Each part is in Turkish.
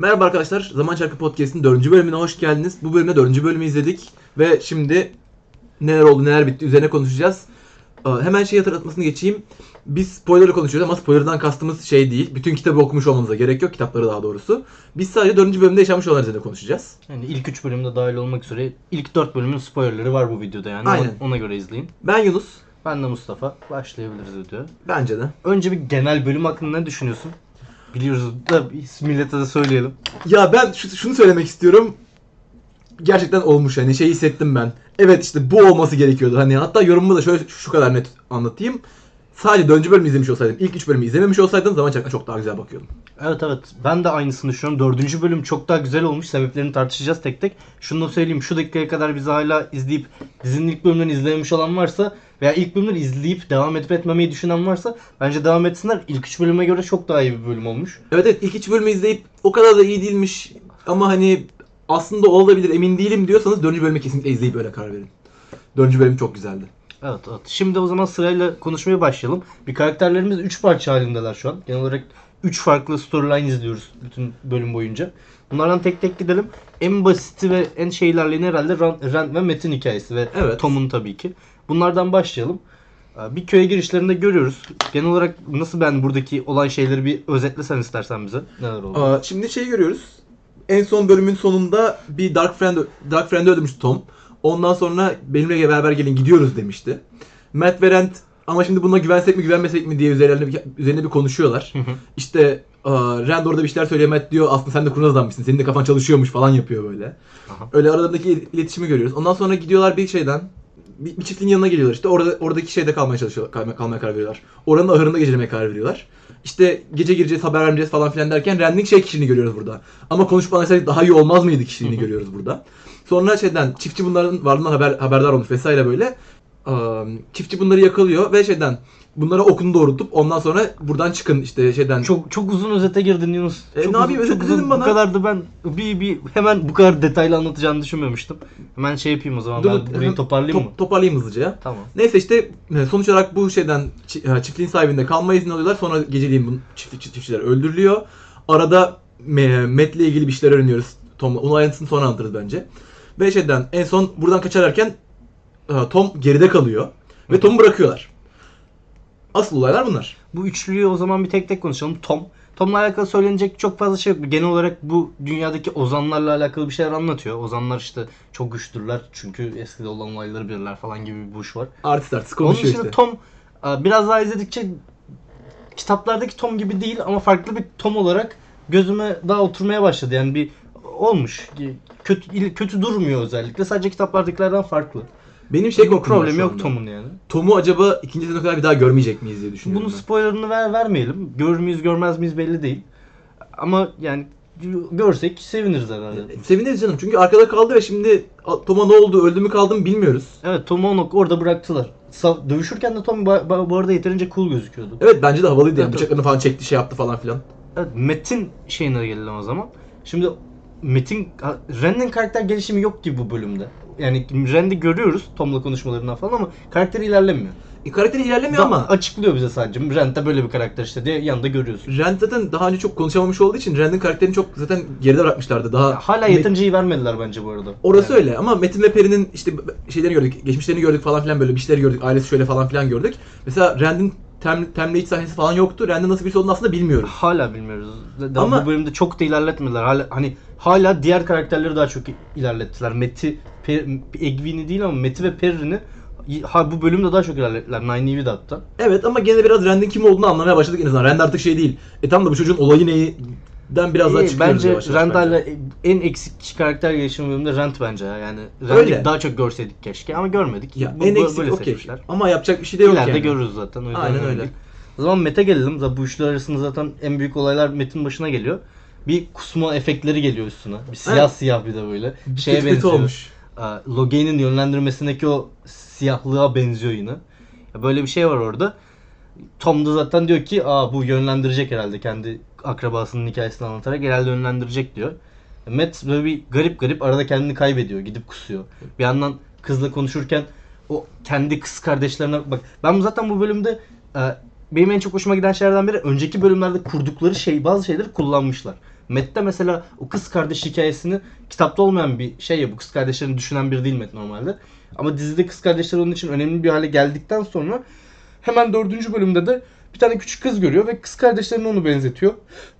Merhaba arkadaşlar, Zaman Çarkı Podcast'in 4. bölümüne hoş geldiniz. Bu bölümde 4. bölümü izledik ve şimdi neler oldu neler bitti üzerine konuşacağız. Ee, Hemen şey hatırlatmasını geçeyim. Biz spoiler'ı konuşuyoruz ama spoiler'dan kastımız şey değil. Bütün kitabı okumuş olmanıza gerek yok, kitapları daha doğrusu. Biz sadece 4. bölümde yaşanmış olanlar üzerine konuşacağız. Yani ilk 3 bölümde dahil olmak üzere ilk 4 bölümün spoilerları var bu videoda yani. Aynen. Ona, ona göre izleyin. Ben Yunus, Ben de Mustafa. Başlayabiliriz video. bence de. Önce bir genel bölüm hakkında ne düşünüyorsun? Biliyoruz da biz millete de söyleyelim. Ya ben şu- şunu söylemek istiyorum. Gerçekten olmuş hani şey hissettim ben. Evet işte bu olması gerekiyordu. Hani hatta yorumumu da şöyle şu kadar net anlatayım. Sadece 4. bölümü izlemiş olsaydım, ilk 3 bölümü izlememiş olsaydım zaman çarkına çok daha güzel bakıyordum. Evet evet ben de aynısını düşünüyorum. Dördüncü bölüm çok daha güzel olmuş. Sebeplerini tartışacağız tek tek. Şunu da söyleyeyim şu dakikaya kadar bizi hala izleyip dizinin ilk bölümlerini izlememiş olan varsa veya ilk bölümleri izleyip devam edip etmemeyi düşünen varsa bence devam etsinler. İlk üç bölüme göre çok daha iyi bir bölüm olmuş. Evet evet ilk 3 bölümü izleyip o kadar da iyi değilmiş ama hani aslında olabilir emin değilim diyorsanız 4. bölümü kesinlikle izleyip öyle karar verin. 4. bölüm çok güzeldi. Evet evet. Şimdi o zaman sırayla konuşmaya başlayalım. Bir karakterlerimiz 3 parça halindeler şu an. Genel olarak 3 farklı storyline izliyoruz bütün bölüm boyunca. Bunlardan tek tek gidelim. En basiti ve en şey ilerleyen herhalde Rand, Rand ve Metin hikayesi ve Evet. Tom'un tabii ki. Bunlardan başlayalım. Bir köye girişlerinde görüyoruz. Genel olarak nasıl ben buradaki olan şeyleri bir özetlesen istersen bize. Neler oldu? Aa, şimdi şey görüyoruz. En son bölümün sonunda bir Dark Friend Dark Friend'i öldürmüştü Tom. Ondan sonra benimle beraber gelin gidiyoruz demişti. Matt ve Rand ama şimdi buna güvensek mi güvenmesek mi diye üzerine bir, üzerine bir konuşuyorlar. İşte aa, Rand orada bir şeyler söylüyor Matt diyor aslında sen de kurnaz adammışsın. Senin de kafan çalışıyormuş falan yapıyor böyle. Aha. Öyle aralarındaki il- iletişimi görüyoruz. Ondan sonra gidiyorlar bir şeyden bir, bir çiftliğin yanına geliyorlar işte. Orada oradaki şeyde kalmaya çalışıyorlar. Kalmaya, kalmaya karar veriyorlar. Oranın ahırında gecelemeye karar veriyorlar. İşte gece gireceğiz, haber vermeyeceğiz falan filan derken Rand'in şey kişiliğini görüyoruz burada. Ama konuşup anlaşsaydık daha iyi olmaz mıydı kişiliğini görüyoruz burada. Sonra şeyden çiftçi bunların varlığından haber, haberdar olmuş vesaire böyle. Çiftçi bunları yakalıyor ve şeyden bunlara okunu doğrultup ondan sonra buradan çıkın işte şeyden. Çok çok uzun özete girdin Yunus. E, çok ne yapayım, özet dedin bana. Bu kadar da ben bir bir hemen bu kadar detaylı anlatacağını düşünmemiştim. Hemen şey yapayım o zaman Dur, ben burayı toparlayayım top- mı? Toparlayayım hızlıca. Tamam. Neyse işte e, sonuç olarak bu şeyden e, çiftliğin sahibinde kalma izni alıyorlar. Sonra geceliğin bu çiftlik çiftçiler öldürülüyor. Arada e, Matt'le ilgili bir şeyler öğreniyoruz. Tom'la. Onun ayrıntısını sonra anlatırız bence. Ve şeyden en son buradan kaçarken Tom geride kalıyor. Ve Tom'u bırakıyorlar. Asıl olaylar bunlar. Bu üçlüyü o zaman bir tek tek konuşalım. Tom. Tom'la alakalı söylenecek çok fazla şey yok. Genel olarak bu dünyadaki ozanlarla alakalı bir şeyler anlatıyor. Ozanlar işte çok güçlüdürler. Çünkü eskide olan olayları bilirler falan gibi bir buş var. Artist artist Onun konuşuyor dışında işte. Tom e, biraz daha izledikçe kitaplardaki Tom gibi değil ama farklı bir Tom olarak gözüme daha oturmaya başladı. Yani bir olmuş. Kötü kötü durmuyor özellikle. Sadece kitaplardakilerden farklı. Benim şey korkum şu yok. Tom'un yani. Tom'u acaba ikinci sezona kadar bir daha görmeyecek miyiz diye düşünüyorum. Bunun ben. spoilerını ver, vermeyelim. Görür müyüz görmez miyiz belli değil. Ama yani görsek seviniriz herhalde. Seviniriz canım çünkü arkada kaldı ve şimdi Tom'a ne oldu öldü mü kaldı mı bilmiyoruz. Evet Tom'u onu orada bıraktılar. Sa- dövüşürken de Tom bu arada yeterince cool gözüküyordu. Evet bence de havalıydı yani Evet, bıçaklarını falan çekti şey yaptı falan filan. Evet, Metin şeyine gelelim o zaman. Şimdi Metin, Ren'in karakter gelişimi yok gibi bu bölümde. Yani Ren'i görüyoruz Tom'la konuşmalarından falan ama karakteri ilerlemiyor. E, karakteri ilerlemiyor Da- ama açıklıyor bize sadece. Ren de böyle bir karakter işte diye yanında görüyorsun. Rand zaten daha önce çok konuşamamış olduğu için Rand'in karakterini çok zaten geride bırakmışlardı. Daha Hala Met- yeterince iyi vermediler bence bu arada. Orası Yani. öyle ama Metin ve Peri'nin işte şeylerini gördük, geçmişlerini gördük falan filan böyle bir şeyleri gördük, ailesi şöyle falan filan gördük. Mesela Rand'in tem, temle iç sahnesi falan yoktu. Rand'in nasıl birisi olduğunu aslında bilmiyoruz. Hala bilmiyoruz. Daha Ama- bu bölümde çok da ilerletmediler. Hala hani hala diğer karakterleri daha çok ilerlettiler. Meti, per, Egwin'i değil ama Meti ve Perrin'i ha bu bölümde daha çok ilerlettiler. Nynaeve'i de hatta. Evet ama gene biraz Rand'in kim olduğunu anlamaya başladık en azından. Rand artık şey değil. E tam da bu çocuğun olayı neyinden biraz daha çıkıyoruz bence yavaş yavaş Randall'la en eksik karakter gelişimi bölümünde Rand bence ya. Yani. Rand'i daha çok görseydik keşke ama görmedik. Ya Bu- en eksik böyle seçmişler. Ama yapacak bir şey de yok İleride yani. görürüz zaten. O yüzden Aynen öyle. değil. O zaman Mete gelelim. Zaten bu üçlü arasında zaten en büyük olaylar Metin başına geliyor. Bir kusma efektleri geliyor üstüne. Bir siyah Evet. siyah bir de böyle. Bir Şeye benziyor. olmuş. Loghain'in yönlendirmesindeki o siyahlığa benziyor yine. Böyle bir şey var orada. Tom da zaten diyor ki aa bu yönlendirecek herhalde kendi akrabasının hikayesini anlatarak herhalde yönlendirecek diyor. Matt böyle bir garip garip arada kendini kaybediyor. Gidip kusuyor. Bir yandan kızla konuşurken o kendi kız kardeşlerine bak ben zaten bu bölümde e, benim en çok hoşuma giden şeylerden biri önceki bölümlerde kurdukları şey bazı şeyleri kullanmışlar. Matt'te mesela o kız kardeş hikayesini kitapta olmayan bir şey ya bu kız kardeşlerini düşünen biri değil Matt normalde. Ama dizide kız kardeşler onun için önemli bir hale geldikten sonra hemen dördüncü bölümde de bir tane küçük kız görüyor ve kız kardeşlerine onu benzetiyor.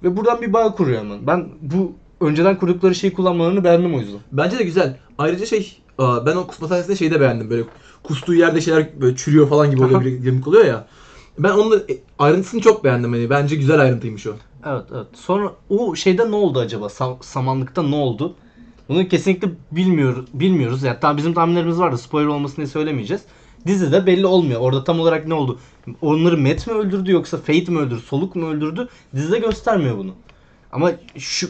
Ve buradan bir bağ kuruyor hemen. Ben bu önceden kurdukları şeyi kullanmalarını beğendim o yüzden. Bence de güzel. Ayrıca şey ben o kusma sahnesinde şeyi de beğendim. Böyle kustuğu yerde şeyler böyle çürüyor falan gibi oluyor. Gemik oluyor ya. Ben onun e, ayrıntısını çok beğendim. Hani bence güzel ayrıntıymış o. Evet evet. Sonra o şeyde ne oldu acaba? Sa- samanlıkta ne oldu? Bunu kesinlikle bilmiyoruz. Bilmiyoruz. Yani tam bizim tahminlerimiz vardı. Spoiler olmasın diye söylemeyeceğiz. Dizide belli olmuyor. Orada tam olarak ne oldu? Onları Matt mi öldürdü yoksa Fate mi öldürdü? Soluk mu öldürdü? Dizide göstermiyor bunu. Ama şu,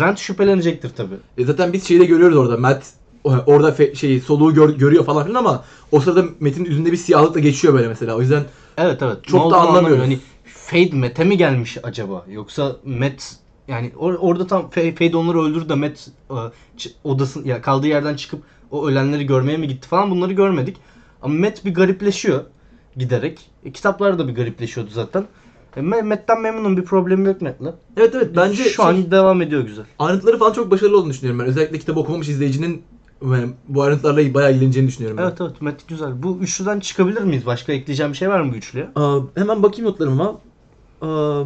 Rent şüphelenecektir tabii. E zaten biz şeyi de görüyoruz orada. Matt orada fe- şeyi soluğu gör- görüyor falan filan ama o sırada Matt'in yüzünde bir siyahlık da geçiyor böyle mesela. O yüzden Evet evet. Çok da anlamıyorum. Hani Fade Matt'e mi gelmiş acaba? Yoksa Matt yani or- orada tam Fa- Fade onları öldürdü de Matt e, ç- odası ya kaldığı yerden çıkıp o ölenleri görmeye mi gitti falan bunları görmedik. Ama Matt bir garipleşiyor giderek. E, kitaplarda da bir garipleşiyordu zaten. E, Ma- Matt'ten memnunum bir problem yok Matt'le. evet evet bence şu şey- an devam ediyor güzel. ayrıntıları falan çok başarılı olduğunu düşünüyorum ben. Özellikle kitabı okumamış izleyicinin yani bu ayrıntılarla bayağı ilgileneceğini düşünüyorum ben. Evet evet Matt güzel. Bu üçlüden çıkabilir miyiz? Başka ekleyeceğim bir şey var mı bu üçlüye? Aa, hemen bakayım notlarıma. Aa,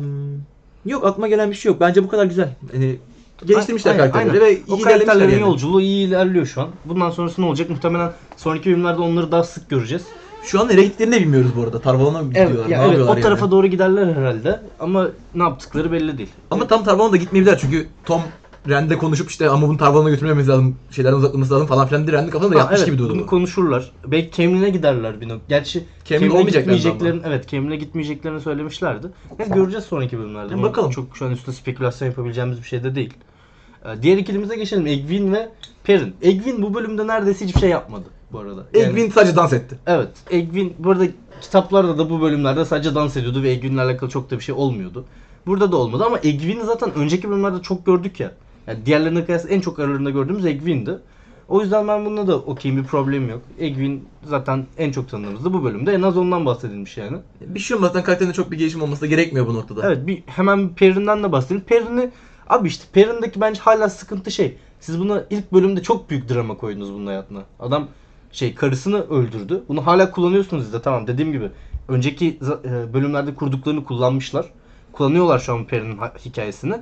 yok aklıma gelen bir şey yok. Bence bu kadar güzel. Hani geliştirmişler Aynen, karakterleri aynen. ve o iyi karakterlerin ilerlemişler yani. yolculuğu iyi ilerliyor şu an. Bundan sonrası ne olacak? Muhtemelen sonraki bölümlerde onları daha sık göreceğiz. Şu an nereye gittiklerini de bilmiyoruz bu arada. Tarvalana mı gidiyorlar? Evet, ne evet yapıyorlar o tarafa yani? doğru giderler herhalde ama ne yaptıkları belli değil. Ama tam Tarvalana da gitmeyebilirler çünkü Tom Rand'le konuşup işte ama bunu Tarvalana götürmemiz lazım, şeylerden uzaklamamız lazım falan filan diye Rand'in kafasında Ha, yatmış evet, gibi durdu bunu bu. konuşurlar. Belki Camilin'e giderler bir nokta. Gerçi Camlin Camilin'e olmayacaklar gitmeyeceklerini, evet Camilin'e gitmeyeceklerini söylemişlerdi. Yani göreceğiz sonraki bölümlerde. Ya Bunu bakalım. Çok şu an üstüne spekülasyon yapabileceğimiz bir şey de değil. Ee, Diğer ikilimize geçelim. Egwin ve Perrin. Egwin bu bölümde neredeyse hiçbir şey yapmadı bu arada. Yani- Egwin sadece dans etti. Evet. Egwin bu arada kitaplarda da bu bölümlerde sadece dans ediyordu ve Egwin'le alakalı çok da bir şey olmuyordu. Burada da olmadı ama Egwin'i zaten önceki bölümlerde çok gördük ya. Yani diğerlerine kıyasla en çok aralarında gördüğümüz Egwin'di. O yüzden ben bununla da okeyim bir problem yok. Egwin zaten en çok tanıdığımızdı bu bölümde. En az ondan bahsedilmiş yani. Bir şey olmaz. Zaten karakterinde çok bir gelişim olması da gerekmiyor bu noktada. Evet bir hemen Perrin'den de bahsedelim. Perrin'i abi işte Perrin'deki bence hala sıkıntı şey. Siz buna ilk bölümde çok büyük drama koydunuz bunun hayatına. Adam şey karısını öldürdü. Bunu hala kullanıyorsunuz siz de tamam dediğim gibi. Önceki e, bölümlerde kurduklarını kullanmışlar. Kullanıyorlar şu an Perrin'in hikayesini.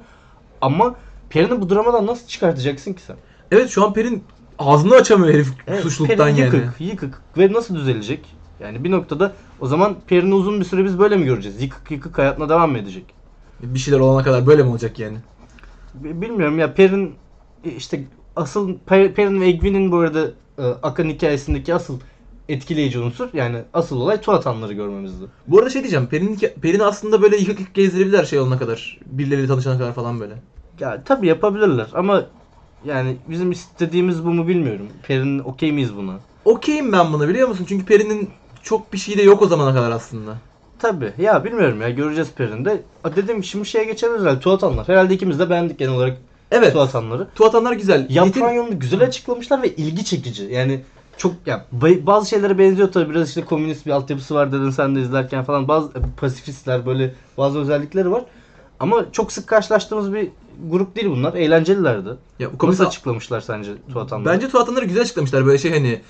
Ama Perrin'i bu dramadan nasıl çıkartacaksın ki sen? Evet şu an Per'in ağzını açamıyor herif Evet, suçluluktan Perrin yani. yıkık, yıkık. Ve nasıl düzelecek? Yani bir noktada o zaman Perrin'i uzun bir süre biz böyle mi göreceğiz? Yıkık yıkık hayatına devam mı edecek? Bir şeyler olana kadar böyle mi olacak yani? Bilmiyorum ya Perrin işte asıl Per- Perrin ve Egwin'in bu arada e, Akan hikayesindeki asıl etkileyici unsur yani asıl olay Tuatanları görmemizdi. Bu arada şey diyeceğim. Per'in Per'in aslında böyle yıkık yıkık gezdirebilirler şey olana kadar. Birileriyle tanışana kadar falan böyle. Ya tabii yapabilirler ama yani bizim istediğimiz bu mu bilmiyorum. Perrin okey miyiz buna? Okeyim ben buna biliyor musun? Çünkü Per'in çok bir şeyi de yok o zamana kadar aslında. Tabii ya bilmiyorum ya göreceğiz Perrin'de. A, Dedim ki şimdi şeye geçebiliriz herhalde Tuatanlar. Herhalde ikimiz de beğendik genel olarak Evet. Tuatanları. Tuatanlar güzel. Yaprağın Yetin- yolunu güzel açıklamışlar ve ilgi çekici. Yani çok ya bazı şeylere benziyor tabii biraz işte komünist bir altyapısı var dedin sen de izlerken falan bazı e, pasifistler böyle bazı özellikleri var. Ama çok sık karşılaştığımız bir grup değil bunlar. Eğlencelilerdi. Ya, bu Nasıl komünist açıklamışlar sence Tuatanları? Bence Tuatanları güzel açıklamışlar böyle şey hani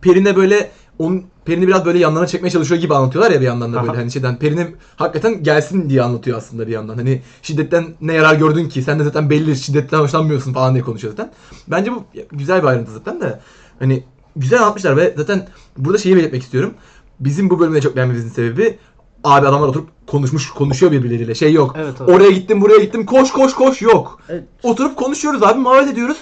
Perin'e böyle onun Perin'i biraz böyle yanlarına çekmeye çalışıyor gibi anlatıyorlar ya bir yandan da böyle Aha. hani şeyden Perin'e hakikaten gelsin diye anlatıyor aslında bir yandan. Hani şiddetten ne yarar gördün ki sen de zaten belli şiddetten hoşlanmıyorsun falan diye konuşuyor zaten. Bence bu güzel bir ayrıntı zaten de hani güzel anlatmışlar ve zaten burada şeyi belirtmek istiyorum. Bizim bu bölümde çok beğenmemizin sebebi abi adamlar oturup konuşmuş konuşuyor birbirleriyle. Şey yok. Evet, evet. Oraya gittim, buraya gittim. Koş koş koş yok. Evet. Oturup konuşuyoruz abi, muhabbet ediyoruz.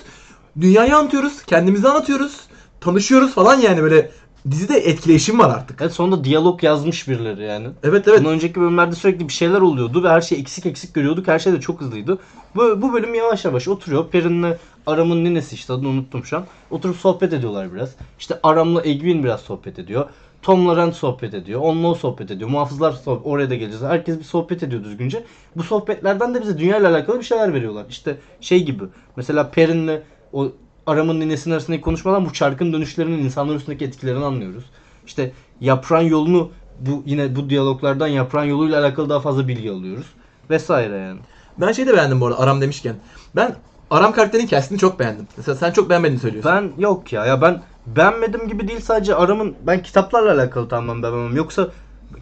Dünyayı anlatıyoruz, kendimizi anlatıyoruz. Tanışıyoruz falan yani böyle dizide etkileşim var artık. Evet sonunda diyalog yazmış birileri yani. Evet evet. Bundan önceki bölümlerde sürekli bir şeyler oluyordu ve her şey eksik eksik görüyorduk. Her şey de çok hızlıydı. Bu, bu bölüm yavaş yavaş oturuyor. Perin'le Aram'ın ninesi işte adını unuttum şu an. Oturup sohbet ediyorlar biraz. İşte Aram'la Egwin biraz sohbet ediyor. Tom'la Rand sohbet ediyor. Onunla sohbet ediyor. Muhafızlar sohbet, oraya da geleceğiz. Herkes bir sohbet ediyor düzgünce. Bu sohbetlerden de bize dünya ile alakalı bir şeyler veriyorlar. İşte şey gibi. Mesela Perin'le o Aram'ın ninesinin arasındaki konuşmadan bu çarkın dönüşlerinin insanlar üstündeki etkilerini anlıyoruz. İşte yaprağın yolunu bu yine bu diyaloglardan yaprağın yoluyla alakalı daha fazla bilgi alıyoruz. Vesaire yani. Ben şeyi de beğendim bu arada Aram demişken. Ben Aram karakterinin castini çok beğendim. Mesela sen çok beğenmediğini söylüyorsun. Ben yok ya. Ya ben beğenmedim gibi değil sadece Aram'ın ben kitaplarla alakalı tamamen beğenmem. Yoksa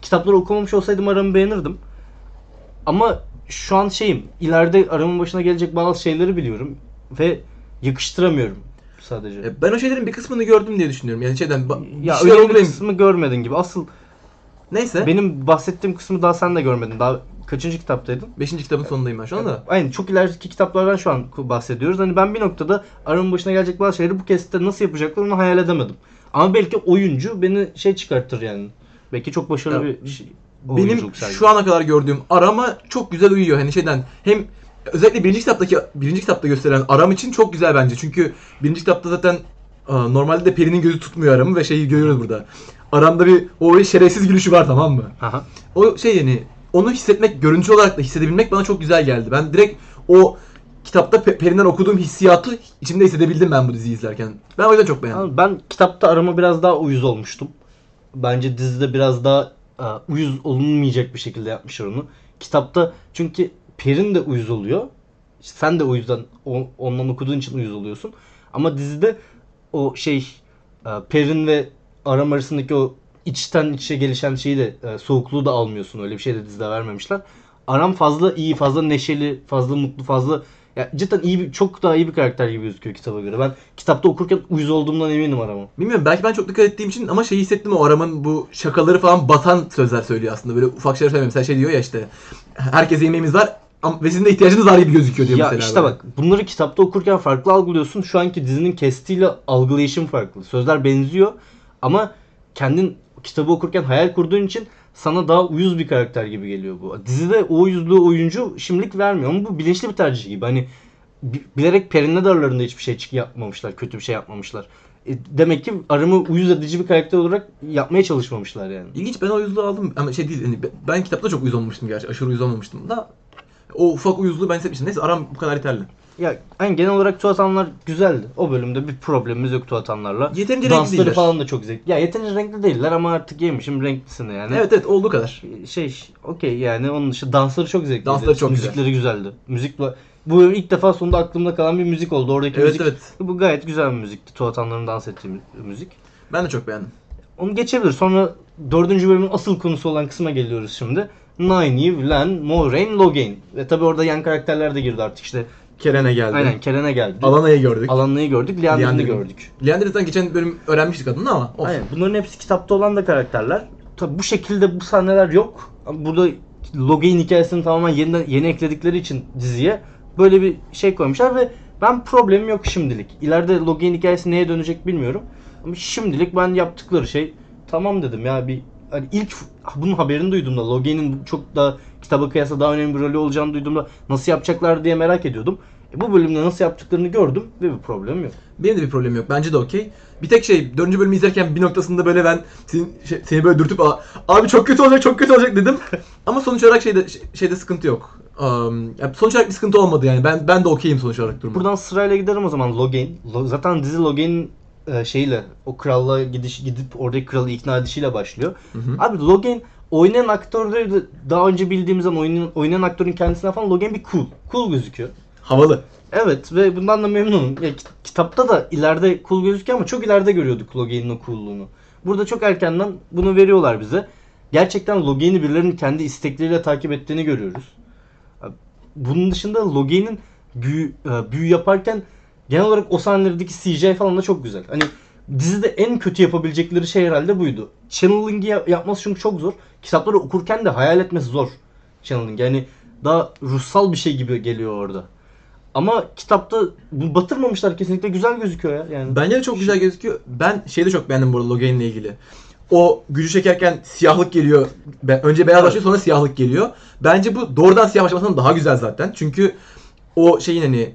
kitapları okumamış olsaydım Aram'ı beğenirdim. Ama şu an şeyim ileride Aram'ın başına gelecek bazı şeyleri biliyorum ve yakıştıramıyorum sadece. E, Ben o şeylerin bir kısmını gördüm diye düşünüyorum. Yani şeyden ya öyle bir benim. kısmı görmedin gibi. Asıl Neyse. benim bahsettiğim kısmı daha sen de görmedin. Daha kaçıncı kitaptaydın? Beşinci kitabın sonundayım ben şu anda. Aynen çok ileriki kitaplardan şu an bahsediyoruz. Hani ben bir noktada Aram'ın başına gelecek bazı şeyleri bu kesitte nasıl yapacaklar onu hayal edemedim. Ama belki oyuncu beni şey çıkartır yani. Belki çok başarılı Ya, bir şey, Benim şu ana kadar gördüğüm arama çok güzel uyuyor. Hani şeyden hem özellikle birinci kitaptaki birinci kitapta gösterilen aram için çok güzel bence. Çünkü birinci kitapta zaten aa, normalde de Peri'nin gözü tutmuyor aramı ve şeyi görüyoruz burada. Aramda bir o şerefsiz gülüşü var tamam mı? Aha. O şey yani onu hissetmek, görüntü olarak da hissedebilmek bana çok güzel geldi. Ben direkt o kitapta Pe- Peri'nden okuduğum hissiyatı içimde hissedebildim ben bu diziyi izlerken. Ben o yüzden çok beğendim. Ben kitapta arama biraz daha uyuz olmuştum. Bence dizide biraz daha e, uyuz olunmayacak bir şekilde yapmışlar onu. Kitapta çünkü Perin de uyuz oluyor. Sen de o yüzden o- ondan okuduğun için uyuz oluyorsun. Ama dizide o şey e, Perin ve Aram arasındaki o içten içe gelişen şeyi de e, soğukluğu da almıyorsun. Öyle bir şey de dizide vermemişler. Aram fazla iyi, fazla neşeli, fazla mutlu, fazla ya cidden iyi bir çok daha iyi bir karakter gibi gözüküyor kitaba göre. Ben kitapta okurken uyuz olduğumdan eminim Aram'a. Bilmiyorum belki ben çok dikkat ettiğim için ama şeyi hissettim o Aram'ın bu şakaları falan batan sözler söylüyor aslında. Böyle ufak şeyler söylemiyor. Mesela şey diyor ya işte herkese yemeğimiz var ama ve sizin de ihtiyacınız var gibi gözüküyor diyor Ya mesela. işte böyle. bak bunları kitapta okurken farklı algılıyorsun. Şu anki dizinin kestiğiyle algılayışın farklı. Sözler benziyor ama kendin kitabı okurken hayal kurduğun için sana daha uyuz bir karakter gibi geliyor bu. Dizide o uyuzluğu oyuncu şimdilik vermiyor ama bu bilinçli bir tercih gibi. Hani bi- bilerek Perin'le de aralarında hiçbir şey yapmamışlar. Kötü bir şey yapmamışlar. E, demek ki Arım'ı uyuz edici bir karakter olarak yapmaya çalışmamışlar yani. İlginç ben o uyuzluğu aldım ama şey değil hani ben kitapta çok uyuz olmamıştım gerçi aşırı uyuz olmamıştım da o ufak uyuzluğu ben hissetmiştim. Neyse Aram bu kadar yeterli. Ya hani genel olarak Tuatanlar güzeldi. O bölümde bir problemimiz yok Tuatanlarla. Yeterince renkli Dansları değiller. falan da çok zevkli. Ya yeterince renkli değiller ama artık yemişim renklisini yani. Evet evet olduğu kadar. Şey okey yani onun dışı dansları çok zevkli. Dansları çok güzel. Müzikleri güzeldi. Müzik bu ilk defa sonunda aklımda kalan bir müzik oldu. Oradaki Evet müzik evet. bu gayet güzel bir müzikti. Tuatanların dans ettiği mü- müzik. Ben de çok beğendim. Onu geçebiliriz. Sonra dördüncü bölümün asıl konusu olan kısma geliyoruz şimdi. Nynaeve, Len, Moiraine, Logain. Ve tabi orada yan karakterler de girdi artık işte. Keren'e geldi. Aynen Keren'e geldi. Alana'yı gördük. Alanlı'yı gördük. Leander'ı. gördük. Leander zaten geçen bölüm öğrenmiştik adını ama olsun. Aynen. Bunların hepsi kitapta olan da karakterler. Tabi bu şekilde bu sahneler yok. Ama burada Logain hikayesini tamamen yeni, yeni ekledikleri için diziye böyle bir şey koymuşlar ve ben problemim yok şimdilik. İleride Logain hikayesi neye dönecek bilmiyorum. Ama şimdilik ben yaptıkları şey tamam dedim ya bir hani ilk bunun haberini duyduğumda Logain'in çok daha kitaba kıyasla daha önemli bir rolü olacağını duyduğumda nasıl yapacaklar diye merak ediyordum. E, bu bölümde nasıl yaptıklarını gördüm ve bir problemim yok. Benim de bir problemim yok. Bence de okey. Bir tek şey, dördüncü bölümü izlerken bir noktasında böyle ben seni, şey- seni böyle dürtüp "Aa, abi çok kötü olacak, çok kötü olacak dedim. Ama sonuç olarak şeyde şey- şeyde sıkıntı yok. Um, ya sonuç olarak bir sıkıntı olmadı yani. Ben ben de okeyim sonuç olarak duruma. Buradan sırayla giderim o zaman Logain. Lo- zaten dizi Logain'in e, şeyle o krallığa gidiş gidip oradaki kralı ikna edişiyle başlıyor. Hı hı. Abi Logain oynayan aktörleri de daha önce bildiğimizden oynayan, oynayan aktörün kendisine falan Logain bir cool. Cool gözüküyor. Havalı. Evet ve bundan da memnunum. Ya, kit- kitapta da ileride cool gözüküyor ama çok ileride görüyorduk Logain'in o cool'luğunu. Burada çok erkenden bunu veriyorlar bize. Gerçekten Logain'i birilerinin kendi istekleriyle takip ettiğini görüyoruz. Bunun dışında Logain'in büyü, e, büyü yaparken genel olarak o sahnelerdeki CGI falan da çok güzel. Hani dizide en kötü yapabilecekleri şey herhalde buydu. Channeling'i ya- yapması çünkü çok zor. Kitapları okurken de hayal etmesi zor. Channeling yani daha ruhsal bir şey gibi geliyor orada. Ama kitapta bu batırmamışlar kesinlikle güzel gözüküyor ya. Yani Bence de çok güzel gözüküyor. Ben şeyi de çok beğendim bu arada Logain'le ilgili. O gücü çekerken siyahlık geliyor. Önce beyaz başlıyor sonra siyahlık geliyor. Bence bu doğrudan siyah başlamasından daha güzel zaten. Çünkü o şeyin hani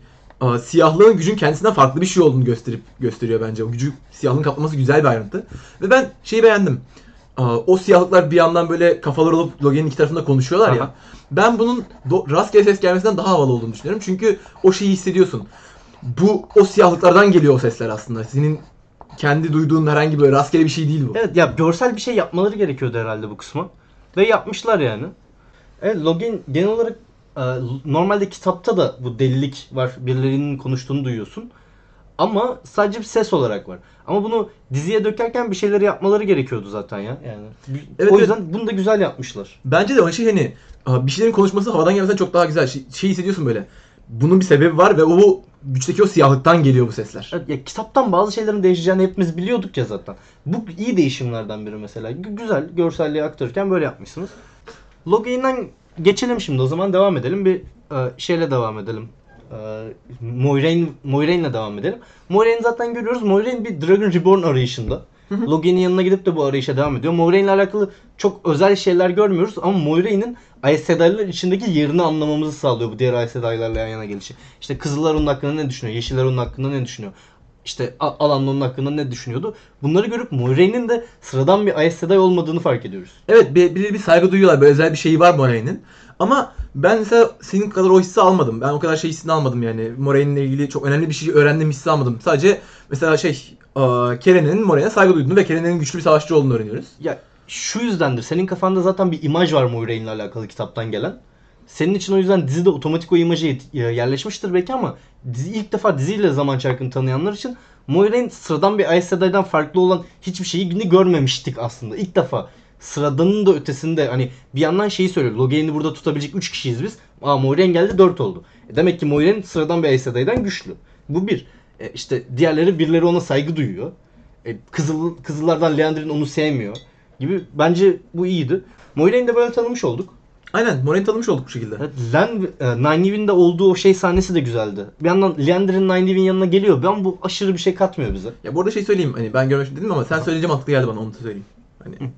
siyahlığın gücün kendisinden farklı bir şey olduğunu gösterip gösteriyor bence. O gücü siyahlığın kaplaması güzel bir ayrıntı. Ve ben şeyi beğendim. O siyahlıklar bir yandan böyle kafalar olup Logan'in iki tarafında konuşuyorlar ya. Aha. Ben bunun do- rastgele ses gelmesinden daha havalı olduğunu düşünüyorum. Çünkü o şeyi hissediyorsun. Bu o siyahlıklardan geliyor o sesler aslında. Senin kendi duyduğun herhangi böyle rastgele bir şey değil bu. Evet ya görsel bir şey yapmaları gerekiyordu herhalde bu kısma. Ve yapmışlar yani. Evet Logan genel olarak normalde kitapta da bu delilik var. Birilerinin konuştuğunu duyuyorsun. Ama sadece bir ses olarak var. Ama bunu diziye dökerken bir şeyleri yapmaları gerekiyordu zaten ya. Yani Evet, o yüzden bunu da güzel yapmışlar. Bence de o şey hani bir şeylerin konuşması havadan gelmesen çok daha güzel. Şey, şey hissediyorsun böyle. Bunun bir sebebi var ve o güçteki o siyahlıktan geliyor bu sesler. Evet, ya kitaptan bazı şeylerin değişeceğini hepimiz biliyorduk ya zaten. Bu iyi değişimlerden biri mesela. Gü- güzel görselliği aktarırken böyle yapmışsınız. Logain'den geçelim şimdi o zaman devam edelim. Bir e, şeyle devam edelim. E, Moiraine, Moiraine'le devam edelim. Moiraine'i zaten görüyoruz. Moiraine bir Dragon Reborn arayışında. Logain'in yanına gidip de bu arayışa devam ediyor. Moiraine'le alakalı çok özel şeyler görmüyoruz ama Moiraine'in Aes Sedai'ler içindeki yerini anlamamızı sağlıyor bu diğer Aes Sedai'lerle yan yana gelişi. İşte Kızıllar onun hakkında ne düşünüyor? Yeşiller onun hakkında ne düşünüyor? İşte A- Alan onun hakkında ne düşünüyordu? Bunları görüp Moiraine'in de sıradan bir Aes Sedai olmadığını fark ediyoruz. Evet bir, bir, bir saygı duyuyorlar. Böyle özel bir şeyi var Moraine'in. Ama ben mesela senin kadar o hissi almadım. Ben o kadar şey hissini almadım yani. Moraine'le ilgili çok önemli bir şey öğrendiğim hissi almadım. Sadece mesela şey aa, Keren'in Moraine'e saygı duyduğunu ve Keren'in güçlü bir savaşçı olduğunu öğreniyoruz. Ya şu yüzdendir. Senin kafanda zaten bir imaj var Moiraine'le alakalı kitaptan gelen. Senin için o yüzden dizide otomatik o imajı yet- yerleşmiştir belki ama dizi ilk defa diziyle zaman çarkını tanıyanlar için Moiraine sıradan bir Aes Sedai'den farklı olan hiçbir şeyi görmemiştik aslında. İlk defa sıradanın da ötesinde hani bir yandan şeyi söylüyor. Loghain'i burada tutabilecek 3 kişiyiz biz. Aa Moiraine geldi 4 oldu. E demek ki Moiraine sıradan bir Aes Sedai'den güçlü. Bu bir. E işte diğerleri birileri ona saygı duyuyor. E, Kızıl, Kızıllardan Leandrin onu sevmiyor gibi. Bence bu iyiydi. Moiraine'i de böyle tanımış olduk. Aynen Moraine tanımış olduk bu şekilde. Evet, Len, e, Nynaeve'in de olduğu o şey sahnesi de güzeldi. Bir yandan Leandrin Nynaeve'in yanına geliyor. Ben bu aşırı bir şey katmıyor bize. Ya bu arada şey söyleyeyim hani ben görmüştüm dedim ama sen söyleyince mantıklı geldi bana onu da söyleyeyim. Hani Tamam.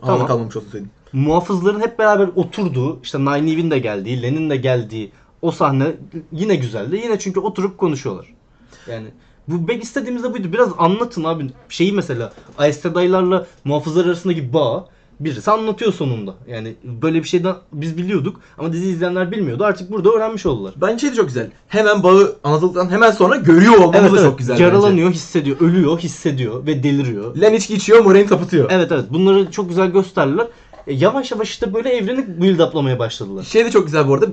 tamam. kalmamış olsun söyleyeyim. Muhafızların hep beraber oturduğu, işte Nynaeve'in de geldiği, Len'in de geldiği o sahne yine güzeldi. Yine çünkü oturup konuşuyorlar. Yani bu ben istediğimiz de buydu. Biraz anlatın abi. Şeyi mesela Aes Sedai'larla muhafızlar arasındaki bağ birisi anlatıyor sonunda. Yani böyle bir şeyden biz biliyorduk ama dizi izleyenler bilmiyordu. Artık burada öğrenmiş oldular. Bence şey de çok güzel. Hemen bağı anlatıldıktan hemen sonra görüyor olmamız da çok güzel bence. Yaralanıyor, hissediyor, ölüyor, hissediyor ve deliriyor. Len içki içiyor, Moraine tapıtıyor. Evet evet bunları çok güzel gösterdiler. E, yavaş yavaş işte böyle evreni build up'lamaya başladılar. Şey de çok güzel bu arada.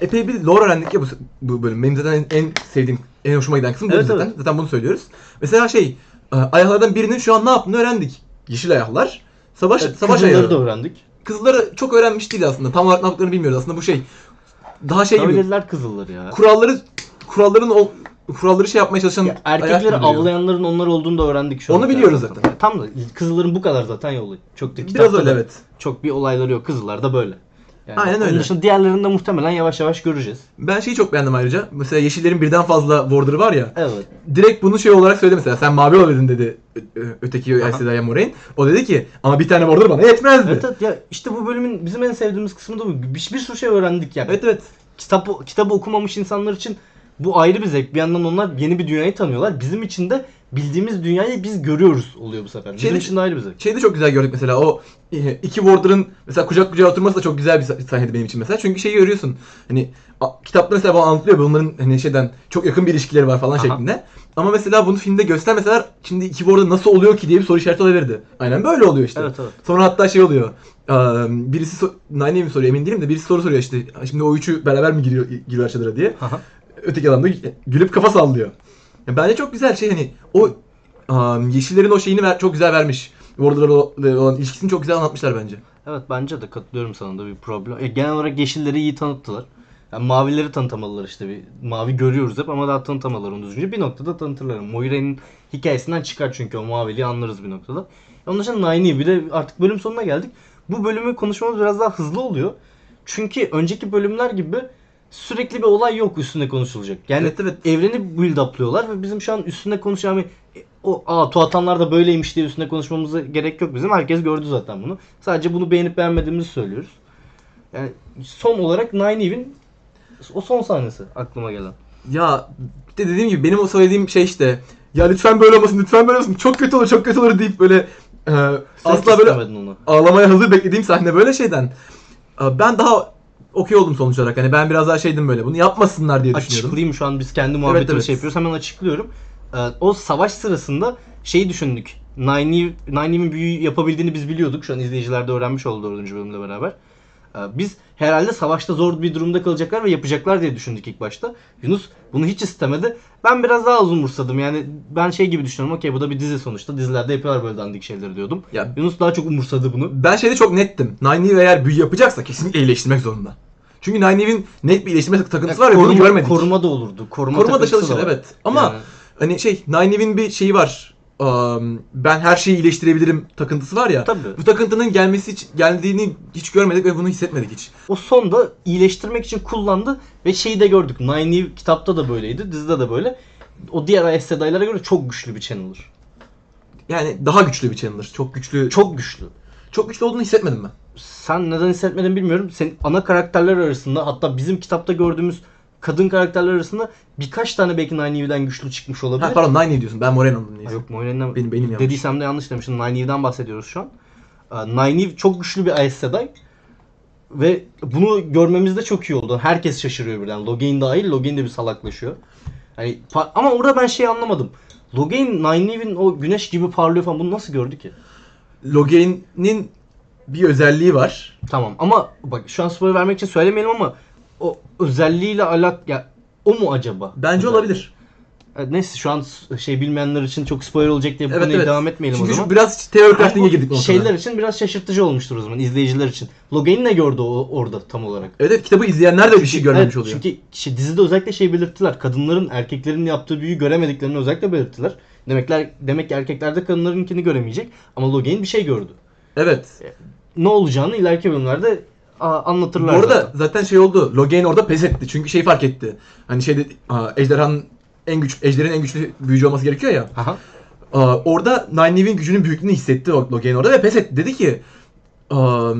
Epey bir lore öğrendik ya bu, bu bölüm. Benim zaten en, en sevdiğim, en hoşuma giden kısım bu Evet, zaten. evet. Zaten bunu söylüyoruz. Mesela şey, e, ayaklardan birinin şu an ne yaptığını öğrendik. Yeşil ayaklar. Savaş, Evet, savaş kızılları ayağı. da öğrendik. Kızları çok öğrenmiş değil aslında. Tam olarak ne yaptıklarını bilmiyoruz. Aslında bu şey, daha şey gibi. Kavaliler kızılları ya. Kuralları, kuralların o, kuralları şey yapmaya çalışan Ya, erkekleri avlayanların onlar olduğunu da öğrendik şu an. Onu biliyoruz zaten. Tam da kızılların bu kadar zaten yolu. Çok da Biraz öyle evet. Çok bir olayları yok. Kızıllar da böyle. Yani Aynen onun öyle. dışında diğerlerini de muhtemelen yavaş yavaş göreceğiz. Ben şeyi çok beğendim ayrıca. Mesela yeşillerin birden fazla warder'ı var ya. Evet. direkt bunu şey olarak söyledi mesela sen mavi olabilirdin dedi öteki Aha. Elseda'ya Moraine. O dedi ki ama bir tane border bana yetmezdi. Evet, evet ya işte bu bölümün bizim en sevdiğimiz kısmı da bu. Bir, bir sürü şey öğrendik yani. evet. evet. Kitap kitabı okumamış insanlar için bu ayrı bir zevk. Bir yandan onlar yeni bir dünyayı tanıyorlar. Bizim için de bildiğimiz dünyayı biz görüyoruz oluyor bu sefer. Bizim Şeyde- için de ayrı bir zevk. Şeyi de çok güzel gördük mesela o e, iki warder'ın mesela kucak kucağa oturması da çok güzel bir sah- sahneydi benim için mesela. Çünkü şeyi görüyorsun. Hani a- kitapta mesela bana anlatılıyor bunların hani şeyden çok yakın bir ilişkileri var falan Aha. şeklinde. Ama mesela bunu filmde göstermeseler şimdi iki warder nasıl oluyor ki diye bir soru işareti olabilirdi. Aynen böyle oluyor işte. Evet evet. Sonra hatta şey oluyor. eee, Birisi so- Nine mi soruyor emin değilim de birisi soru soruyor işte. Şimdi o üçü beraber mi giriyor giriyor çadıra diye. Aha. Öteki adam da gülüp kafa sallıyor. Ya bence çok güzel şey hani o eee, yeşillerin o şeyini ver, çok güzel vermiş. Warder'la olan ilişkisini çok güzel anlatmışlar bence. Evet bence de katılıyorum sana da bir problem. E, genel olarak yeşilleri iyi tanıttılar. Yani mavileri tanıtamadılar işte bir mavi görüyoruz hep ama daha tanıtamadılar onu düzgünce. Bir noktada tanıtırlar. Moiraine'in hikayesinden çıkar çünkü o maviliği anlarız bir noktada. Onun dışında Nynaeve bir de artık bölüm sonuna geldik. Bu bölümü konuşmamız biraz daha hızlı oluyor. Çünkü önceki bölümler gibi sürekli bir olay yok üstünde konuşulacak. Yani Evet, evet. evreni build up'lıyorlar ve bizim şu an üstünde konuşan bir e, o aa Tuatanlar da böyleymiş diye üstünde konuşmamıza gerek yok bizim. Herkes gördü zaten bunu. Sadece bunu beğenip beğenmediğimizi söylüyoruz. Yani son olarak Nynaeve'in o son sahnesi aklıma gelen. Ya işte dediğim gibi benim o söylediğim şey işte ya lütfen böyle olmasın lütfen böyle olmasın çok kötü olur çok kötü olur deyip böyle Sen asla böyle onu. ağlamaya hazır beklediğim sahne böyle şeyden. Aa, Ben daha okey oldum sonuç olarak. Hani ben biraz daha şeydim böyle. Bunu yapmasınlar diye düşünüyordum. Açıklayayım şu an biz kendi muhabbetimizi evet. şey yapıyoruz. Hemen açıklıyorum. Ee, o savaş sırasında şeyi düşündük. Nynaeve, Nynaeve'in büyü yapabildiğini biz biliyorduk. Şu an izleyiciler de öğrenmiş oldu 4. bölümle beraber. Ee, Biz herhalde savaşta zor bir durumda kalacaklar ve yapacaklar diye düşündük ilk başta. Yunus bunu hiç istemedi. Ben biraz daha az umursadım. Yani ben şey gibi düşünüyorum. Okey bu da bir dizi sonuçta. Dizilerde yapıyorlar böyle dandik şeyleri diyordum. Ya Yunus daha çok umursadı bunu. ben şeyde çok nettim. Nine eğer büyü yapacaksa kesinlikle iyileştirmek zorunda. Çünkü Nine Net bir iyileştirme takıntısı var ya bunu koruma, görmedik. koruma da olurdu. Koruma, Koruma da çalışır evet. Ama Yani- hani şey Nine bir şeyi var. Ben her şeyi iyileştirebilirim takıntısı var ya. Tabii. Bu takıntının gelmesi hiç, geldiğini hiç görmedik ve bunu hissetmedik hiç. O sonda iyileştirmek için kullandı ve şeyi de gördük. Nine Eve kitapta da böyleydi, dizide de böyle. O diğer Aes Sedai'lara göre çok güçlü bir Channeler. Yani daha güçlü bir Chandler. Çok güçlü. Çok Çok güçlü. çok güçlü olduğunu hissetmedim ben. Sen neden hissetmedin bilmiyorum. Senin ana karakterler arasında hatta bizim kitapta gördüğümüz kadın karakterler arasında birkaç tane belki Nine Eve'den güçlü çıkmış olabilir. Ha, pardon Nine diyorsun. Ben Moreno'nun Ha, neyse. yok Moiraine'den Benim- benim yanlış. dediysem de yanlış demişim. Nine Eve'den bahsediyoruz şu an. Ee, Nine Eve çok güçlü bir Aes Sedai. Ve bunu görmemiz de çok iyi oldu. Herkes şaşırıyor birden. Logain dahil. Logain de bir salaklaşıyor. Hani ama orada ben şey anlamadım. Logain Nine Eve'in o güneş gibi parlıyor falan bunu nasıl gördü ki? Logain'in bir özelliği var. Tamam ama bak şu an spoiler vermek için söylemeyelim ama o özelliğiyle alak ya o mu acaba? Bence Özellik. olabilir. Evet, Neyse şu an şey bilmeyenler için çok spoiler olacak diye bu Evet konuya evet. devam etmeyelim Çünkü o şu zaman. biraz Ama crafting'e girdik bu noktada. Şeyler için biraz şaşırtıcı olmuştur o zaman izleyiciler için. Logain ne gördü o orada tam olarak? Evet, evet kitabı izleyenler de bir şey görmemiş Evet, oluyor. Çünkü şey, dizide özellikle şey belirttiler. Kadınların erkeklerin yaptığı büyüyü göremediklerini özellikle belirttiler. Demekler demek ki erkekler de kadınlarınkini göremeyecek ama Logain bir şey gördü. Evet. Ne olacağını ileriki bölümlerde anlatırlar arada zaten. zaten şey oldu. Logain orada pes etti. Çünkü şey fark etti. Hani şeyde ejderhanın en güç ejderin en güçlü büyücü olması gerekiyor ya. Aha. Aa, orada Nynaeve'in gücünün büyüklüğünü hissetti Logain orada ve pes etti. Dedi ki aa,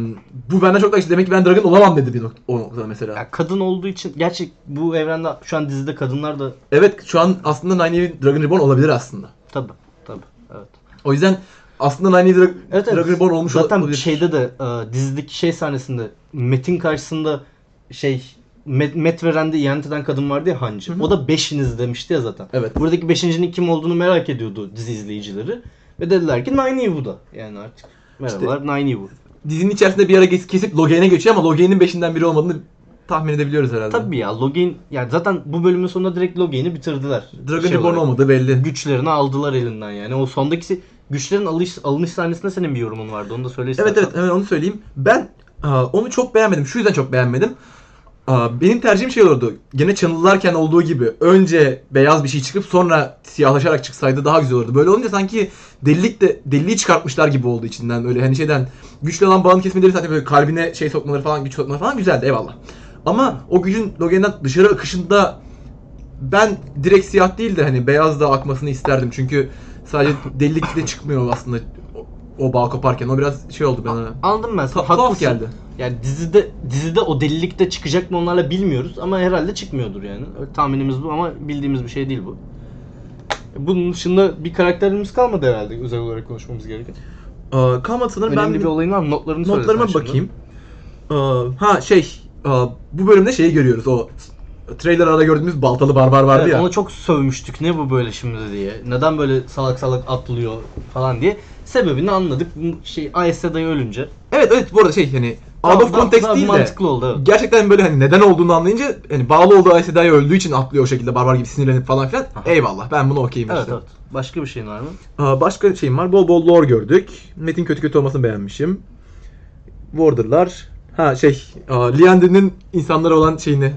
bu benden çok daha güçlü. Demek ki ben Dragon olamam dedi bir nokta, o noktada mesela. Ya kadın olduğu için gerçi bu evrende şu an dizide kadınlar da Evet şu an aslında Nynaeve Dragon Reborn olabilir aslında. tabi tabi evet. O yüzden aslında Nynaeve Dra- Evet, evet. Dragon Reborn olmuş Zaten olabilir. şeyde de e, dizideki şey sahnesinde Metin karşısında şey Met, Met ve Rand'i ihanet eden kadın vardı ya Hancı. O da beşiniz demişti ya zaten. Evet. Buradaki beşincinin kim olduğunu merak ediyordu dizi izleyicileri. Ve dediler ki Nine bu da. Yani artık merhabalar Nine bu. Dizinin içerisinde bir ara kes- kesip Logain'e geçiyor ama Logain'in beşinden biri olmadığını tahmin edebiliyoruz herhalde. Tabii ya Login yani zaten bu bölümün sonunda direkt Login'i bitirdiler. Dragon Şey Reborn olmadığı belli. Güçlerini aldılar elinden yani. O sondaki güçlerin alış, alınış sahnesinde senin bir yorumun vardı. Onu da söyle Evet istersen. evet hemen onu söyleyeyim. Ben aa, onu çok beğenmedim. Şu yüzden çok beğenmedim. Aa, benim tercihim şey olurdu. Gene Channel'larken olduğu gibi önce beyaz bir şey çıkıp sonra siyahlaşarak çıksaydı daha güzel olurdu. Böyle olunca sanki delilik de deliliği çıkartmışlar gibi oldu içinden öyle hani şeyden güçlü olan bağını kesmeleri zaten böyle kalbine şey sokmaları falan güç sokmaları falan güzeldi eyvallah. Ama o gücün Logan'dan dışarı akışında ben direkt siyah değil de hani beyaz da akmasını isterdim. Çünkü sadece delilik de çıkmıyor aslında o, o bağ koparken. O biraz şey oldu bana. Anladım ben. Ta- tuhaf Haklısın. geldi. Yani dizide dizide o delilikte çıkacak mı onlarla bilmiyoruz ama herhalde çıkmıyordur yani. Öyle Tahminimiz bu ama bildiğimiz bir şey değil bu. Bunun dışında bir karakterimiz kalmadı herhalde özel olarak konuşmamız gereken. Aa, kalmadı sanırım. Önemli ben bir olayın var mı? Notlarını söyle notlarıma şimdi. bakayım. Aa, ha şey bu bölümde şeyi görüyoruz o trailer arada gördüğümüz baltalı barbar vardı Evet, ya. Onu çok sövmüştük. Ne bu böyle şimdi diye. Neden böyle salak salak atlıyor falan diye. Sebebini anladık. Şey Aes Sedai ölünce. Evet evet bu arada şey hani out Daha- of daha- context daha değil de mantıklı oldu. Evet. gerçekten böyle hani neden olduğunu anlayınca hani bağlı olduğu Aes Sedai öldüğü için atlıyor o şekilde barbar gibi sinirlenip falan filan. Aha. Eyvallah ben bunu okeyim Evet işte. evet. Başka bir şeyin var mı? Aa, başka şeyim var. Bol bol lore gördük. Metin kötü kötü olmasını beğenmişim. Warder'lar. Ha şey, aa, Liandry'nin insanlara olan şeyini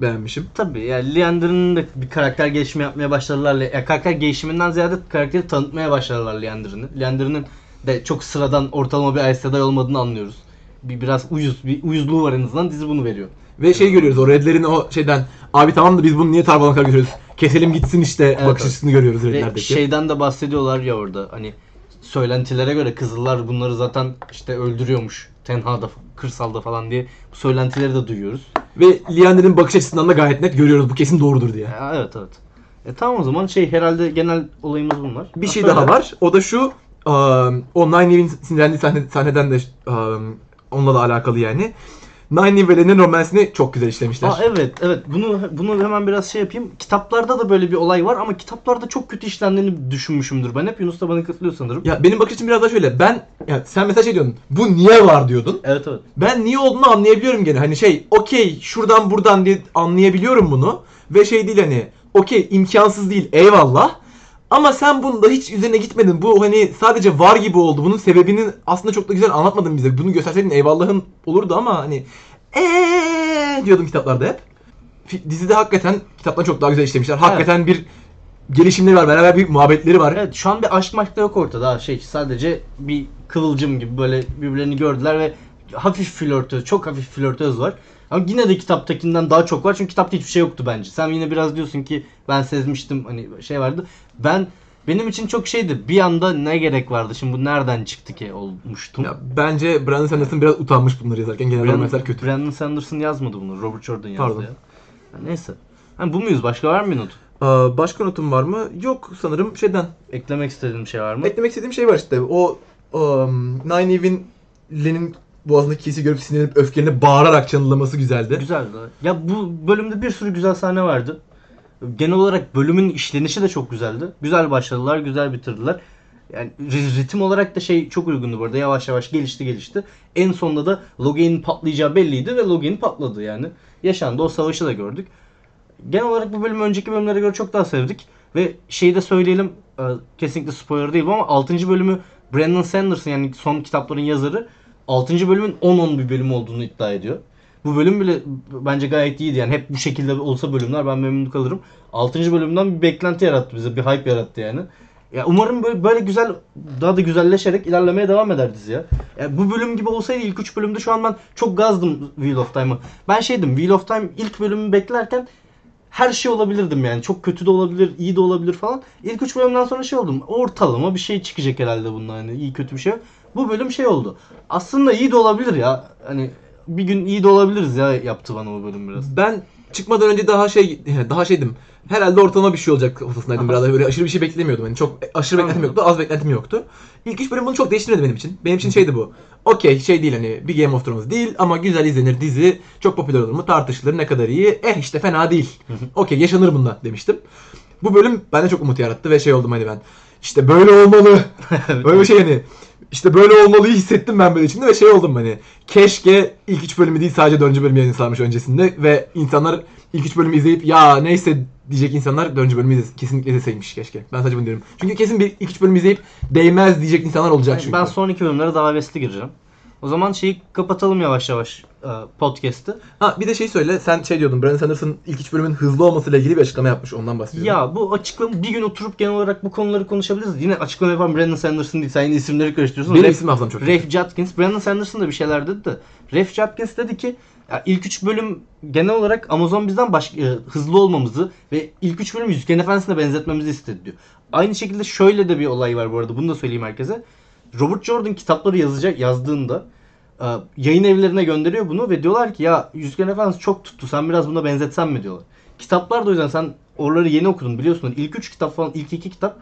beğenmişim. Tabii yani Leander'ın da bir karakter gelişimi yapmaya başladılar. Ya karakter gelişiminden ziyade karakteri tanıtmaya başladılar Leander'ını. Leander'ın de çok sıradan ortalama bir Aes Sedai olmadığını anlıyoruz. Bir biraz uyuz bir uyuzluğu var en azından dizi bunu veriyor. Ve şey görüyoruz o redlerin o şeyden abi tamam da biz bunu niye Tarbal'a kadar götürüyoruz? Keselim gitsin işte Evet, bakış açısını görüyoruz Ve redlerdeki. şeyden de bahsediyorlar ya orada hani söylentilere göre Kızıllar bunları zaten işte öldürüyormuş tenhada kırsalda falan diye bu söylentileri de duyuyoruz. Ve Liandry'nin bakış açısından da gayet net görüyoruz bu kesin doğrudur diye. Ya, evet evet. E tamam o zaman şey herhalde genel olayımız bunlar. Bir Ha, şey söyle. daha var. O da şu. um, o Nine Eve'in sinirlendiği sahne, sahneden de um, onunla da alakalı yani. Nine ve Len'in romansini çok güzel işlemişler. Aa, evet evet bunu bunu hemen biraz şey yapayım. Kitaplarda da böyle bir olay var ama kitaplarda çok kötü işlendiğini düşünmüşümdür. Ben hep Yunus da bana katılıyor sanırım. Ya benim bakış açım biraz daha şöyle. Ben ya sen mesela şey diyordun. Bu niye var diyordun. Evet evet. Ben niye olduğunu anlayabiliyorum gene. Hani şey okey şuradan buradan diye anlayabiliyorum bunu. Ve şey değil hani okey imkansız değil eyvallah. Ama sen bunda hiç üzerine gitmedin. Bu hani sadece var gibi oldu. Bunun sebebini aslında çok da güzel anlatmadın bize. Bunu gösterseydin eyvallahın olurdu ama hani eee diyordum kitaplarda hep. Dizide hakikaten kitaptan çok daha güzel işlemişler. Hakikaten bir gelişimleri var. Beraber bir muhabbetleri var. Evet şu an bir aşk maşk da yok ortada. Şey sadece bir kıvılcım gibi böyle birbirlerini gördüler ve hafif flörtöz, çok hafif flörtöz var. Ama yine de kitaptakinden daha çok var çünkü kitapta hiçbir şey yoktu bence. Sen yine biraz diyorsun ki ben sezmiştim hani şey vardı. Ben benim için çok şeydi. Bir anda ne gerek vardı? Şimdi bu nereden çıktı ki olmuştum. Ya bence Brandon Sanderson biraz utanmış bunları yazarken. Genel Brandon, romanslar kötü. Brandon Sanderson yazmadı bunu. Robert Jordan yazdı Pardon. ya. Ha, neyse. Ha, bu muyuz? Başka var mı not? Aa, başka notum var mı? Yok sanırım şeyden. Eklemek istediğin bir şey var mı? Eklemek istediğim şey var işte. O um, Nine Eve'in Len'in boğazındaki kesi görüp sinirlenip öfkelenip bağırarak çanılaması güzeldi. Güzeldi. Ya bu bölümde bir sürü güzel sahne vardı. Genel olarak bölümün işlenişi de çok güzeldi. Güzel başladılar, güzel bitirdiler. Yani ri- ritim olarak da şey çok uygundu bu arada. Yavaş yavaş gelişti gelişti. En sonunda da Logan'in patlayacağı belliydi ve Logan patladı yani. Yaşandı. O savaşı da gördük. Genel olarak bu bölümü önceki bölümlere göre çok daha sevdik. Ve şeyi de söyleyelim. e, Kesinlikle spoiler değil bu ama 6. bölümü Brandon Sanderson yani son kitapların yazarı 6. bölümün 10-10 bir bölüm olduğunu iddia ediyor. Bu bölüm bile bence gayet iyiydi yani hep bu şekilde olsa bölümler ben memnun kalırım. 6. bölümden bir beklenti yarattı bize, bir hype yarattı yani. Ya umarım böyle, böyle güzel, daha da güzelleşerek ilerlemeye devam eder dizi ya. ya. Bu bölüm gibi olsaydı ilk 3 bölümde şu an ben çok gazdım Wheel of Time'ı. Ben şeydim, Wheel of Time ilk bölümü beklerken her şey olabilirdim yani. Çok kötü de olabilir, iyi de olabilir falan. İlk 3 bölümden sonra şey oldum. Ortalama bir şey çıkacak herhalde bundan hani iyi kötü bir şey. Bu bölüm şey oldu. Aslında iyi de olabilir ya. Hani bir gün iyi de olabiliriz ya yaptı bana bu bölüm biraz. Ben çıkmadan önce daha şey daha şeydim. Herhalde ortalama bir şey olacak kafasındaydım biraz böyle aşırı bir şey beklemiyordum. Yani çok aşırı beklentim yoktu, az beklentim yoktu. İlk üç bölüm bunu çok değiştirmedi benim için. Benim için şeydi bu. Okey şey değil hani bir Game of Thrones değil ama güzel izlenir dizi. Çok popüler olur mu tartışılır ne kadar iyi. Eh işte fena değil. Okey yaşanır bundan demiştim. Bu bölüm bende çok umut yarattı ve şey oldum hani ben. İşte böyle olmalı. Böyle bir şey hani. İşte böyle olmalıyı hissettim ben böyle içinde ve şey oldum hani. Keşke ilk üç bölümü değil sadece dördüncü bölümü yayınlanmış öncesinde ve insanlar ilk üç bölümü izleyip ya neyse diyecek insanlar dördüncü bölümü izle- kesinlikle izleseymiş keşke. Ben sadece bunu diyorum. Çünkü kesin bir ilk üç bölümü izleyip değmez diyecek insanlar olacak çünkü. Ben sonraki bölümlere daha hevesli gireceğim. O zaman şeyi kapatalım yavaş yavaş podcast'ı. Ha bir de şey söyle sen şey diyordun Brandon Sanderson ilk üç bölümün hızlı olmasıyla ilgili bir açıklama yapmış ondan bahsediyorum. Ya bu açıklama bir gün oturup genel olarak bu konuları konuşabiliriz. Yine açıklama yapan Brandon Sanderson değil. Sen yine isimleri karıştırıyorsun. Benim Ref- isim hafızam çok. Rafe Judkins, Brandon Sanderson da bir şeyler dedi de. Rafe Judkins dedi ki ya ilk 3 bölüm genel olarak Amazon bizden baş, e, hızlı olmamızı ve ilk 3 bölüm Yüzgen Efendisi'ne benzetmemizi istedi diyor. Aynı şekilde şöyle de bir olay var bu arada bunu da söyleyeyim herkese. Robert Jordan kitapları yazacak yazdığında e, yayın evlerine gönderiyor bunu ve diyorlar ki ya Yüzgen Efendisi çok tuttu sen biraz buna benzetsen mi diyorlar. Kitaplar da o yüzden sen oraları yeni okudun biliyorsun. İlk 3 kitap falan ilk 2 kitap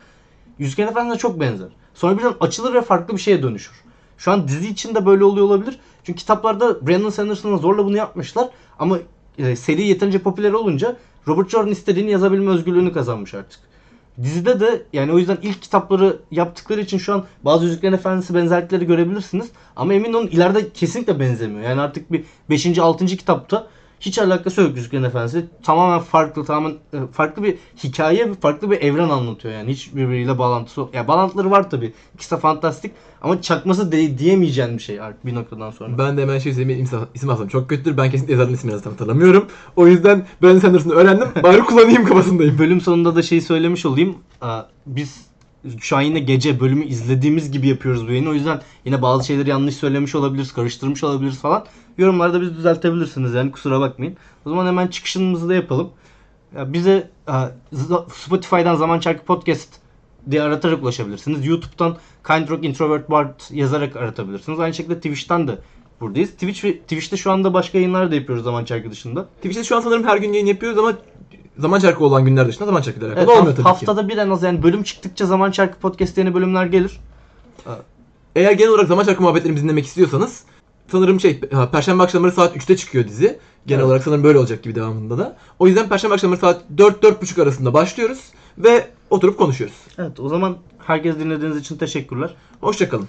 Yüzgen Efendisi'ne çok benzer. Sonra birden açılır ve farklı bir şeye dönüşür. Şu an dizi için de böyle oluyor olabilir. Çünkü kitaplarda Brandon Sanderson'a zorla bunu yapmışlar. Ama e, seri yeterince popüler olunca Robert Jordan istediğini yazabilme özgürlüğünü kazanmış artık. Dizide de yani o yüzden ilk kitapları yaptıkları için şu an bazı Yüzüklerin Efendisi benzerlikleri görebilirsiniz. Ama emin olun ileride kesinlikle benzemiyor. Yani artık bir 5. 6. kitapta hiç alakası yok Yüzüklerin Efendisi. Tamamen farklı, tamamen e, farklı bir hikaye, farklı bir evren anlatıyor yani. Hiç birbiriyle bağlantısı yok. Ya bağlantıları var tabii. İkisi de fantastik ama çakması de, diyemeyeceğin bir şey artık bir noktadan sonra. Ben de hemen şey söyleyeyim isim, isim hafızam çok kötüdür. Ben kesinlikle yazarın ismini zaten hatırlamıyorum. O yüzden Brandon Sanderson'ı öğrendim. Bari kullanayım kafasındayım. Bölüm sonunda da şeyi söylemiş olayım. Aa, Biz şu an yine gece bölümü izlediğimiz gibi yapıyoruz bu yayını. O yüzden yine bazı şeyleri yanlış söylemiş olabiliriz, karıştırmış olabiliriz falan. Yorumlarda bizi düzeltebilirsiniz yani kusura bakmayın. O zaman hemen çıkışımızı da yapalım. Ya Bize Spotify'dan Zaman Çarkı Podcast diye aratarak ulaşabilirsiniz. YouTube'dan Kind Rock Introvert Bard yazarak aratabilirsiniz. Aynı şekilde Twitch'ten de buradayız. Twitch ve Twitch'te şu anda başka yayınlar da yapıyoruz Zaman Çarkı dışında. Twitch'te şu an sanırım her gün yayın yapıyoruz ama zaman çarkı olan günler dışında zaman çarkıyla alakalı Evet, olmuyor tabii ki. haftada bir en az yani bölüm çıktıkça Zaman Çarkı Podcast yeni bölümler gelir. Eğer genel olarak zaman çarkı muhabbetlerimizi dinlemek istiyorsanız sanırım şey perşembe akşamları saat 3'te çıkıyor dizi. Genel Evet. olarak sanırım böyle olacak gibi devamında da. O yüzden perşembe akşamları saat 4-4.30 arasında başlıyoruz ve oturup konuşuyoruz. Evet o zaman herkes dinlediğiniz için teşekkürler. Hoşçakalın.